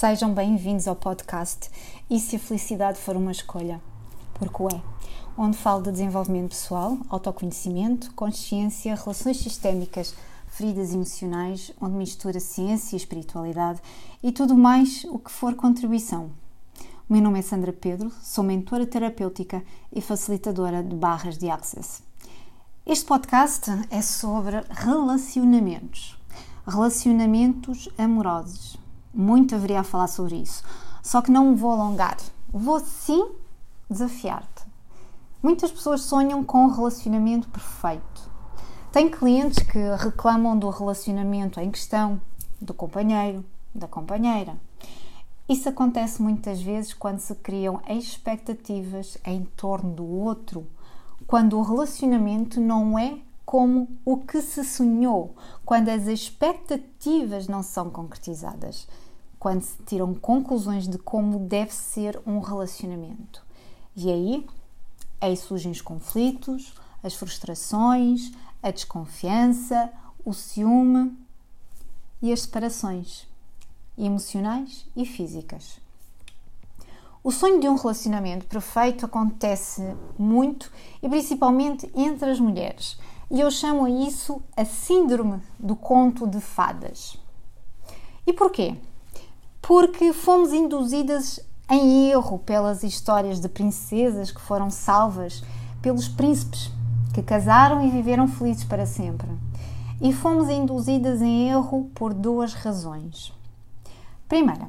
Sejam bem-vindos ao podcast E se a felicidade for uma escolha? Porque o é. Onde falo de desenvolvimento pessoal, autoconhecimento, consciência, relações sistémicas, feridas emocionais, onde mistura ciência e espiritualidade e tudo mais o que for contribuição. O meu nome é Sandra Pedro, sou mentora terapêutica e facilitadora de barras de access. Este podcast é sobre relacionamentos relacionamentos amorosos. Muito haveria a falar sobre isso. Só que não me vou alongar. Vou sim desafiar-te. Muitas pessoas sonham com um relacionamento perfeito. Tem clientes que reclamam do relacionamento em questão, do companheiro, da companheira. Isso acontece muitas vezes quando se criam expectativas em torno do outro, quando o relacionamento não é como o que se sonhou, quando as expectativas não são concretizadas, quando se tiram conclusões de como deve ser um relacionamento. E aí, aí surgem os conflitos, as frustrações, a desconfiança, o ciúme e as separações emocionais e físicas. O sonho de um relacionamento perfeito acontece muito e principalmente entre as mulheres e eu chamo isso a síndrome do conto de fadas. E porquê? Porque fomos induzidas em erro pelas histórias de princesas que foram salvas pelos príncipes que casaram e viveram felizes para sempre. E fomos induzidas em erro por duas razões. Primeira,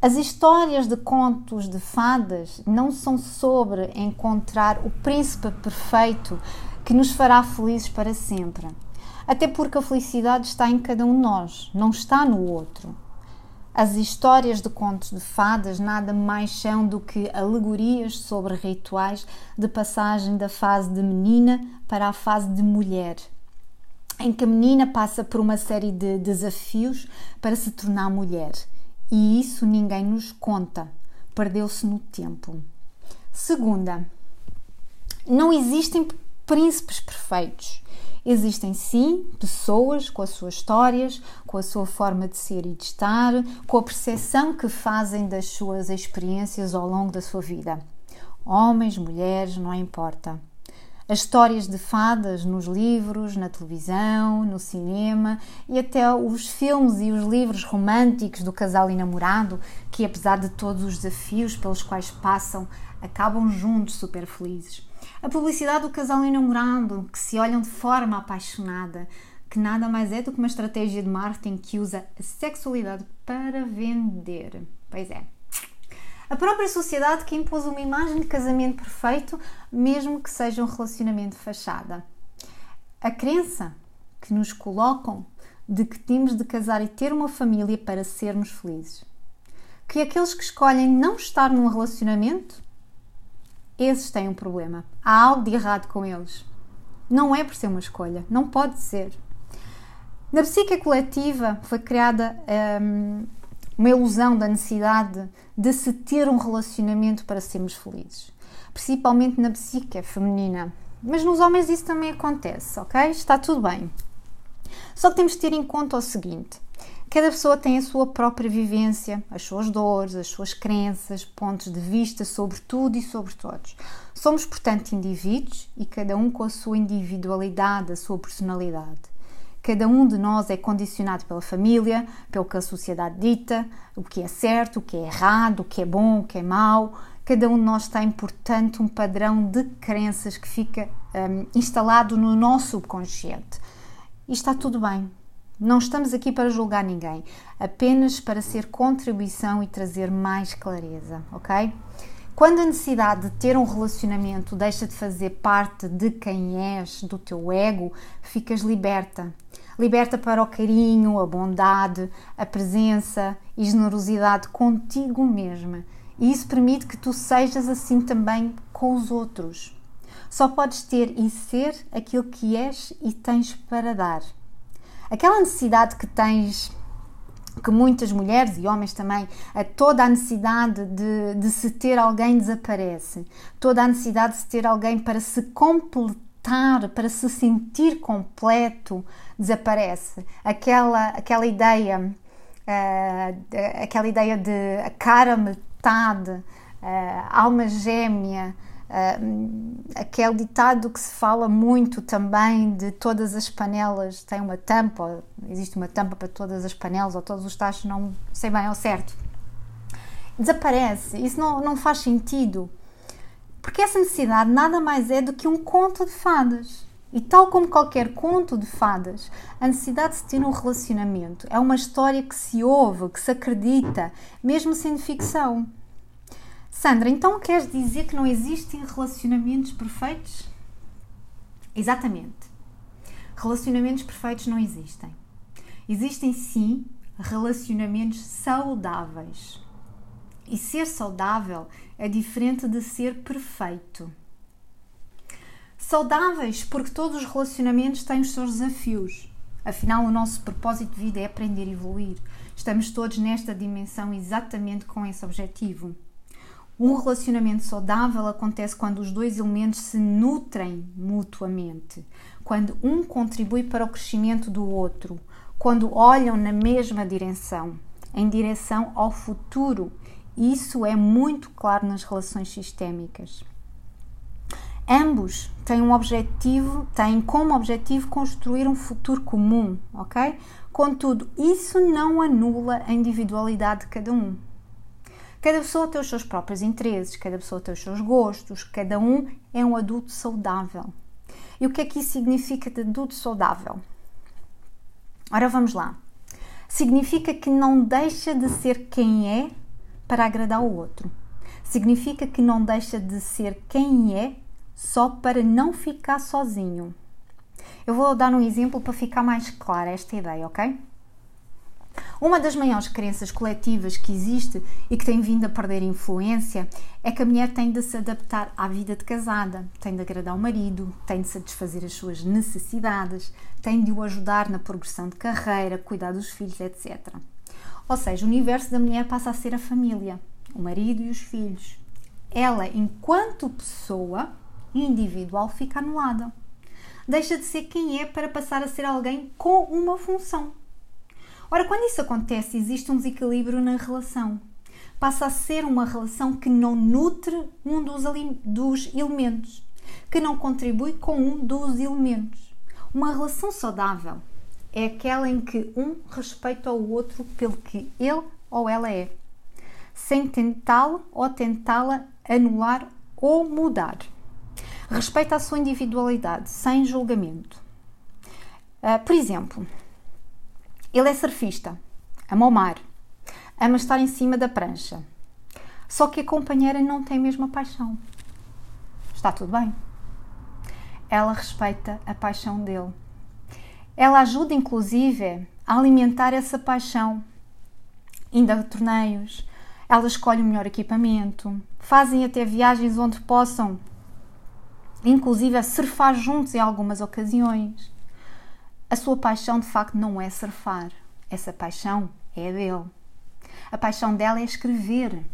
as histórias de contos de fadas não são sobre encontrar o príncipe perfeito que nos fará felizes para sempre. Até porque a felicidade está em cada um de nós, não está no outro. As histórias de contos de fadas nada mais são do que alegorias sobre rituais de passagem da fase de menina para a fase de mulher, em que a menina passa por uma série de desafios para se tornar mulher. E isso ninguém nos conta, perdeu-se no tempo. Segunda, não existem príncipes perfeitos. Existem sim pessoas com as suas histórias, com a sua forma de ser e de estar, com a percepção que fazem das suas experiências ao longo da sua vida. Homens, mulheres, não importa. As histórias de fadas nos livros, na televisão, no cinema e até os filmes e os livros românticos do casal e namorado, que apesar de todos os desafios pelos quais passam, acabam juntos super felizes. A publicidade do casal enamorado, que se olham de forma apaixonada, que nada mais é do que uma estratégia de marketing que usa a sexualidade para vender. Pois é. A própria sociedade que impôs uma imagem de casamento perfeito, mesmo que seja um relacionamento fachada. A crença que nos colocam de que temos de casar e ter uma família para sermos felizes. Que aqueles que escolhem não estar num relacionamento esses têm um problema. Há algo de errado com eles. Não é por ser uma escolha, não pode ser. Na psique coletiva foi criada hum, uma ilusão da necessidade de se ter um relacionamento para sermos felizes, principalmente na psique feminina. Mas nos homens isso também acontece, ok? Está tudo bem. Só que temos de ter em conta o seguinte: Cada pessoa tem a sua própria vivência, as suas dores, as suas crenças, pontos de vista sobre tudo e sobre todos. Somos, portanto, indivíduos e cada um com a sua individualidade, a sua personalidade. Cada um de nós é condicionado pela família, pelo que a sociedade dita, o que é certo, o que é errado, o que é bom, o que é mau. Cada um de nós tem, portanto, um padrão de crenças que fica um, instalado no nosso subconsciente. E está tudo bem, não estamos aqui para julgar ninguém, apenas para ser contribuição e trazer mais clareza, ok? Quando a necessidade de ter um relacionamento deixa de fazer parte de quem és, do teu ego, ficas liberta. Liberta para o carinho, a bondade, a presença e generosidade contigo mesma. E isso permite que tu sejas assim também com os outros. Só podes ter e ser aquilo que és e tens para dar aquela necessidade que tens que muitas mulheres e homens também, toda a necessidade de, de se ter alguém desaparece, toda a necessidade de se ter alguém para se completar, para se sentir completo, desaparece. Aquela, aquela ideia uh, aquela ideia de cara metade, uh, alma gêmea, uh, aquele ditado que se fala muito também de todas as panelas têm uma tampa, existe uma tampa para todas as panelas ou todos os tachos, não sei bem ao certo. Desaparece, isso não, não faz sentido, porque essa necessidade nada mais é do que um conto de fadas. E tal como qualquer conto de fadas, a necessidade de se ter um relacionamento é uma história que se ouve, que se acredita, mesmo sendo ficção. Sandra, então queres dizer que não existem relacionamentos perfeitos? Exatamente. Relacionamentos perfeitos não existem. Existem sim relacionamentos saudáveis. E ser saudável é diferente de ser perfeito. Saudáveis, porque todos os relacionamentos têm os seus desafios. Afinal, o nosso propósito de vida é aprender e evoluir. Estamos todos nesta dimensão exatamente com esse objetivo. Um relacionamento saudável acontece quando os dois elementos se nutrem mutuamente, quando um contribui para o crescimento do outro, quando olham na mesma direção, em direção ao futuro. Isso é muito claro nas relações sistémicas. Ambos têm um objetivo, têm como objetivo construir um futuro comum, ok? Contudo, isso não anula a individualidade de cada um. Cada pessoa tem os seus próprios interesses, cada pessoa tem os seus gostos, cada um é um adulto saudável. E o que é que isso significa de adulto saudável? Ora, vamos lá. Significa que não deixa de ser quem é para agradar o outro. Significa que não deixa de ser quem é só para não ficar sozinho. Eu vou dar um exemplo para ficar mais clara esta ideia, ok? Uma das maiores crenças coletivas que existe e que tem vindo a perder influência é que a mulher tem de se adaptar à vida de casada, tem de agradar o marido, tem de satisfazer as suas necessidades, tem de o ajudar na progressão de carreira, cuidar dos filhos, etc. Ou seja, o universo da mulher passa a ser a família, o marido e os filhos. Ela, enquanto pessoa, individual fica anulada. Deixa de ser quem é para passar a ser alguém com uma função. Ora, quando isso acontece, existe um desequilíbrio na relação. Passa a ser uma relação que não nutre um dos, dos elementos, que não contribui com um dos elementos. Uma relação saudável é aquela em que um respeita o outro pelo que ele ou ela é, sem tentá-lo ou tentá-la anular ou mudar. Respeita a sua individualidade, sem julgamento. Uh, por exemplo, ele é surfista, ama o mar, ama estar em cima da prancha. Só que a companheira não tem a mesma paixão. Está tudo bem. Ela respeita a paixão dele. Ela ajuda, inclusive, a alimentar essa paixão. Indo a torneios, ela escolhe o melhor equipamento, fazem até viagens onde possam inclusive a surfar juntos em algumas ocasiões. A sua paixão de facto não é surfar, essa paixão é a dele. A paixão dela é escrever.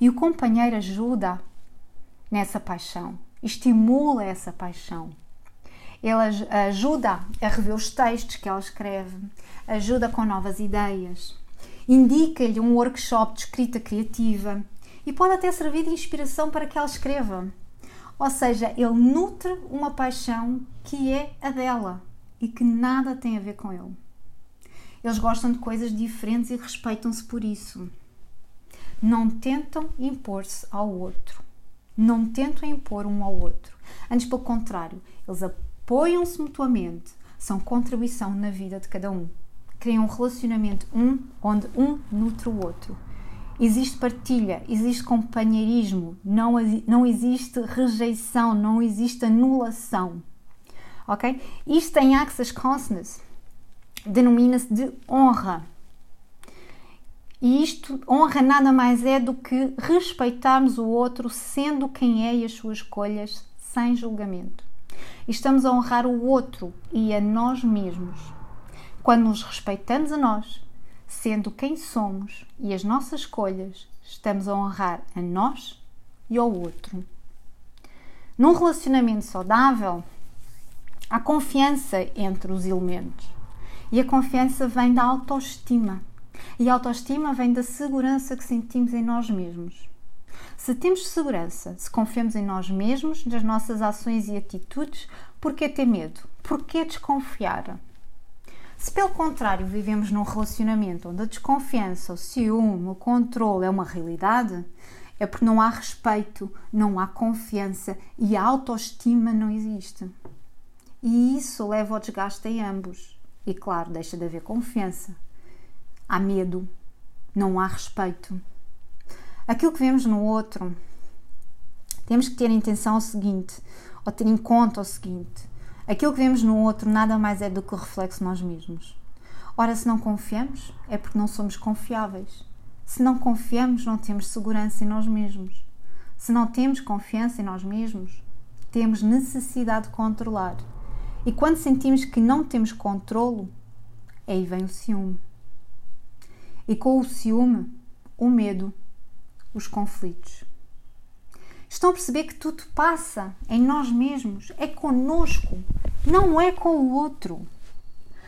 E o companheiro ajuda nessa paixão, estimula essa paixão. Ele ajuda a rever os textos que ela escreve, ajuda com novas ideias, indica-lhe um workshop de escrita criativa e pode até servir de inspiração para que ela escreva. Ou seja, ele nutre uma paixão que é a dela e que nada tem a ver com ele. Eles gostam de coisas diferentes e respeitam-se por isso. Não tentam impor-se ao outro. Não tentam impor um ao outro. Antes, pelo contrário, eles apoiam-se mutuamente, são contribuição na vida de cada um. Criam um relacionamento um onde um nutre o outro existe partilha, existe companheirismo, não, não existe rejeição, não existe anulação. Ok? Isto em Access Consciousness denomina-se de honra. E isto, honra nada mais é do que respeitarmos o outro sendo quem é e as suas escolhas sem julgamento. E estamos a honrar o outro e a nós mesmos. Quando nos respeitamos a nós, sendo quem somos e as nossas escolhas, estamos a honrar a nós e ao outro. Num relacionamento saudável, há confiança entre os elementos. E a confiança vem da autoestima, E a autoestima vem da segurança que sentimos em nós mesmos. Se temos segurança, se confiamos em nós mesmos, nas nossas ações e atitudes, por que ter medo? Por que desconfiar? Se pelo contrário vivemos num relacionamento onde a desconfiança, o ciúme, o controle é uma realidade, é porque não há respeito, não há confiança e a autoestima não existe. E isso leva ao desgaste em ambos. E claro, deixa de haver confiança. Há medo, não há respeito. Aquilo que vemos no outro, temos que ter atenção o seguinte, ou ter em conta o seguinte: aquilo que vemos no outro nada mais é do que o reflexo de nós mesmos. Ora, se não confiamos, é porque não somos confiáveis. Se não confiamos, não temos segurança em nós mesmos. Se não temos confiança em nós mesmos, temos necessidade de controlar. E quando sentimos que não temos controlo, aí vem o ciúme. E com o ciúme, o medo, os conflitos. Estão a perceber que tudo passa em nós mesmos, é conosco, não é com o outro.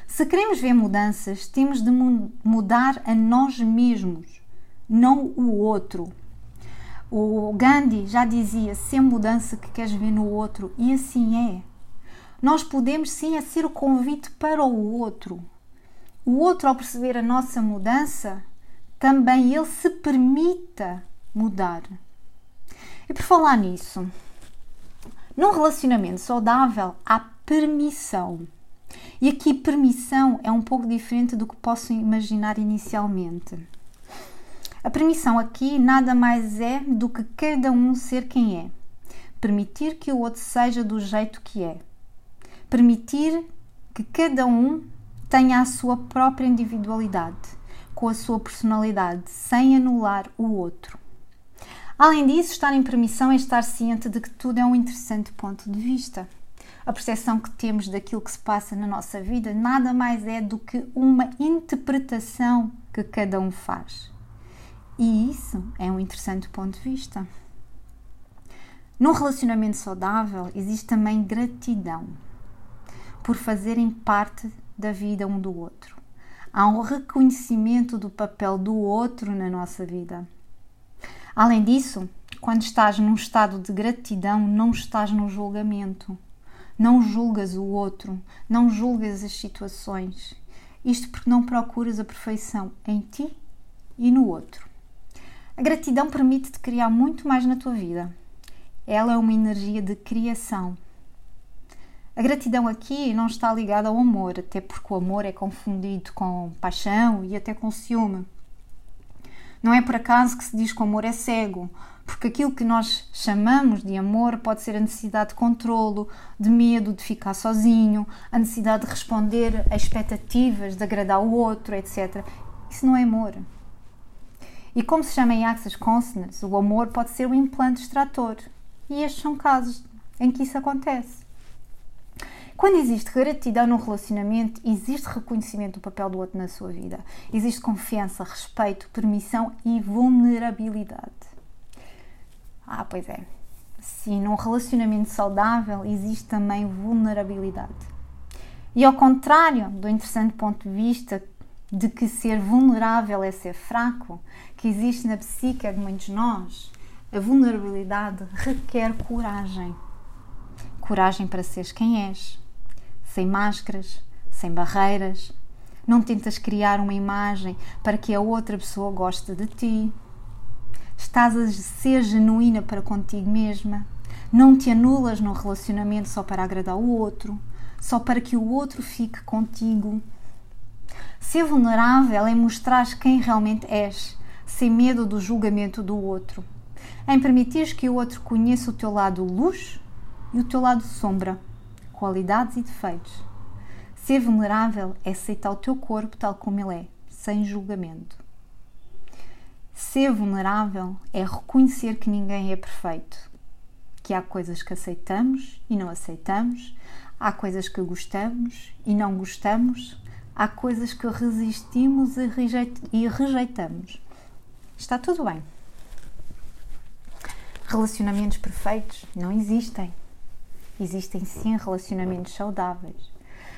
Se queremos ver mudanças, temos de mudar a nós mesmos não o outro. O Gandhi já dizia: sem mudança que queres ver no outro, e assim é. Nós podemos sim ser o convite para o outro. O outro, ao perceber a nossa mudança, também ele se permita mudar. E por falar nisso, num relacionamento saudável há permissão. E aqui permissão é um pouco diferente do que posso imaginar inicialmente. A permissão aqui nada mais é do que cada um ser quem é. Permitir que o outro seja do jeito que é. Permitir que cada um tenha a sua própria individualidade, com a sua personalidade, sem anular o outro. Além disso, estar em permissão é estar ciente de que tudo é um interessante ponto de vista. A percepção que temos daquilo que se passa na nossa vida nada mais é do que uma interpretação que cada um faz. E isso é um interessante ponto de vista. Num relacionamento saudável existe também gratidão por fazerem parte da vida um do outro. Há um reconhecimento do papel do outro na nossa vida. Além disso, quando estás num estado de gratidão, não estás no julgamento. Não julgas o outro, não julgas as situações. Isto porque não procuras a perfeição em ti e no outro. A gratidão permite-te criar muito mais na tua vida. Ela é uma energia de criação. A gratidão aqui não está ligada ao amor, até porque o amor é confundido com paixão e até com ciúme. Não é por acaso que se diz que o amor é cego, porque aquilo que nós chamamos de amor pode ser a necessidade de controlo, de medo de ficar sozinho, a necessidade de responder a expectativas, de agradar o outro, etc. Isso não é amor. E como se chama em Access Consonants, o amor pode ser o implante extrator. E estes são casos em que isso acontece. Quando existe gratidão no relacionamento, existe reconhecimento do papel do outro na sua vida. Existe confiança, respeito, permissão e vulnerabilidade. Ah, pois é. Sim, num relacionamento saudável existe também vulnerabilidade. E ao contrário do interessante ponto de vista de que ser vulnerável é ser fraco, que existe na psique de muitos de nós, a vulnerabilidade requer coragem. Coragem para seres quem és, sem máscaras, sem barreiras. Não tentas criar uma imagem para que a outra pessoa goste de ti. Estás a ser genuína para contigo mesma. Não te anulas num relacionamento só para agradar o outro, só para que o outro fique contigo Ser vulnerável é mostrar quem realmente és, sem medo do julgamento do outro. Em permitir que o outro conheça o teu lado luz e o teu lado sombra, qualidades e defeitos. Ser vulnerável é aceitar o teu corpo tal como ele é, sem julgamento. Ser vulnerável é reconhecer que ninguém é perfeito, que há coisas que aceitamos e não aceitamos, há coisas que gostamos e não gostamos, há coisas que resistimos e rejeitamos. Está tudo bem. Relacionamentos perfeitos não existem. Existem sim relacionamentos saudáveis.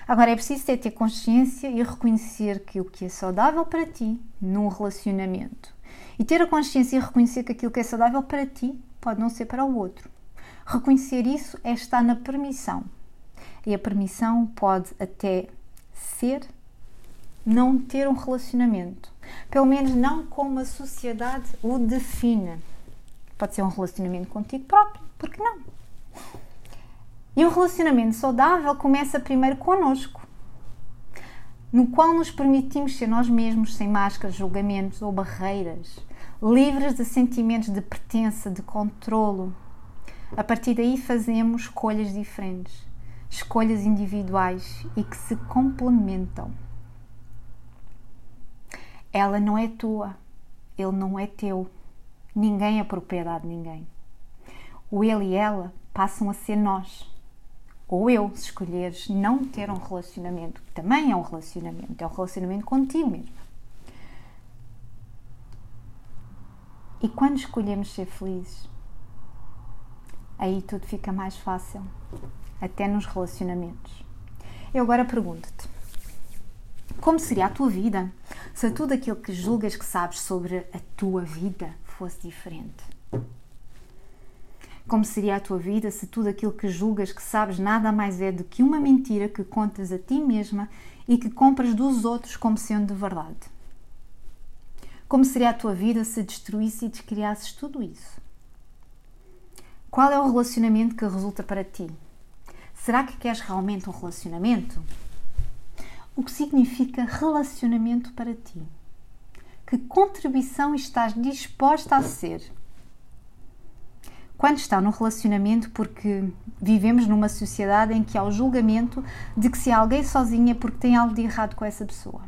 Agora é preciso ter, ter consciência e reconhecer que o que é saudável para ti num relacionamento e ter a consciência e reconhecer que aquilo que é saudável para ti pode não ser para o outro. Reconhecer isso é estar na permissão. E a permissão pode até ser não ter um relacionamento. Pelo menos não como a sociedade o define. Pode ser um relacionamento contigo próprio, porque não? E um relacionamento saudável começa primeiro connosco, no qual nos permitimos ser nós mesmos, sem máscaras, julgamentos ou barreiras, livres de sentimentos de pertença, de controlo. A partir daí fazemos escolhas diferentes, escolhas individuais e que se complementam. Ela não é tua, ele não é teu. Ninguém é propriedade de ninguém. O ele e ela passam a ser nós. Ou eu, se escolheres não ter um relacionamento, que também é um relacionamento, é um relacionamento contigo mesmo. E quando escolhemos ser felizes, aí tudo fica mais fácil, até nos relacionamentos. Eu agora pergunto-te: como seria a tua vida se tudo aquilo que julgas que sabes sobre a tua vida fosse diferente? Como seria a tua vida se tudo aquilo que julgas que sabes nada mais é do que uma mentira que contas a ti mesma e que compras dos outros como sendo de verdade? Como seria a tua vida se destruísse e descriasses tudo isso? Qual é o relacionamento que resulta para ti? Será que queres realmente um relacionamento? O que significa relacionamento para ti? Que contribuição estás disposta a ser? Quando está num relacionamento, porque vivemos numa sociedade em que há o julgamento de que se há alguém sozinha é porque tem algo de errado com essa pessoa.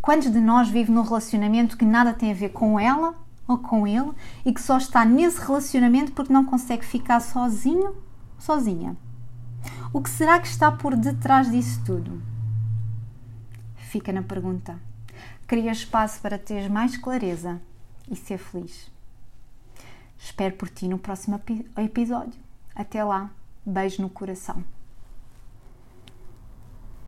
Quantos de nós vive num relacionamento que nada tem a ver com ela ou com ele e que só está nesse relacionamento porque não consegue ficar sozinho, sozinha? O que será que está por detrás disso tudo? Fica na pergunta. Cria espaço para teres mais clareza e ser feliz. Espero por ti no próximo episódio. Até lá, beijo no coração.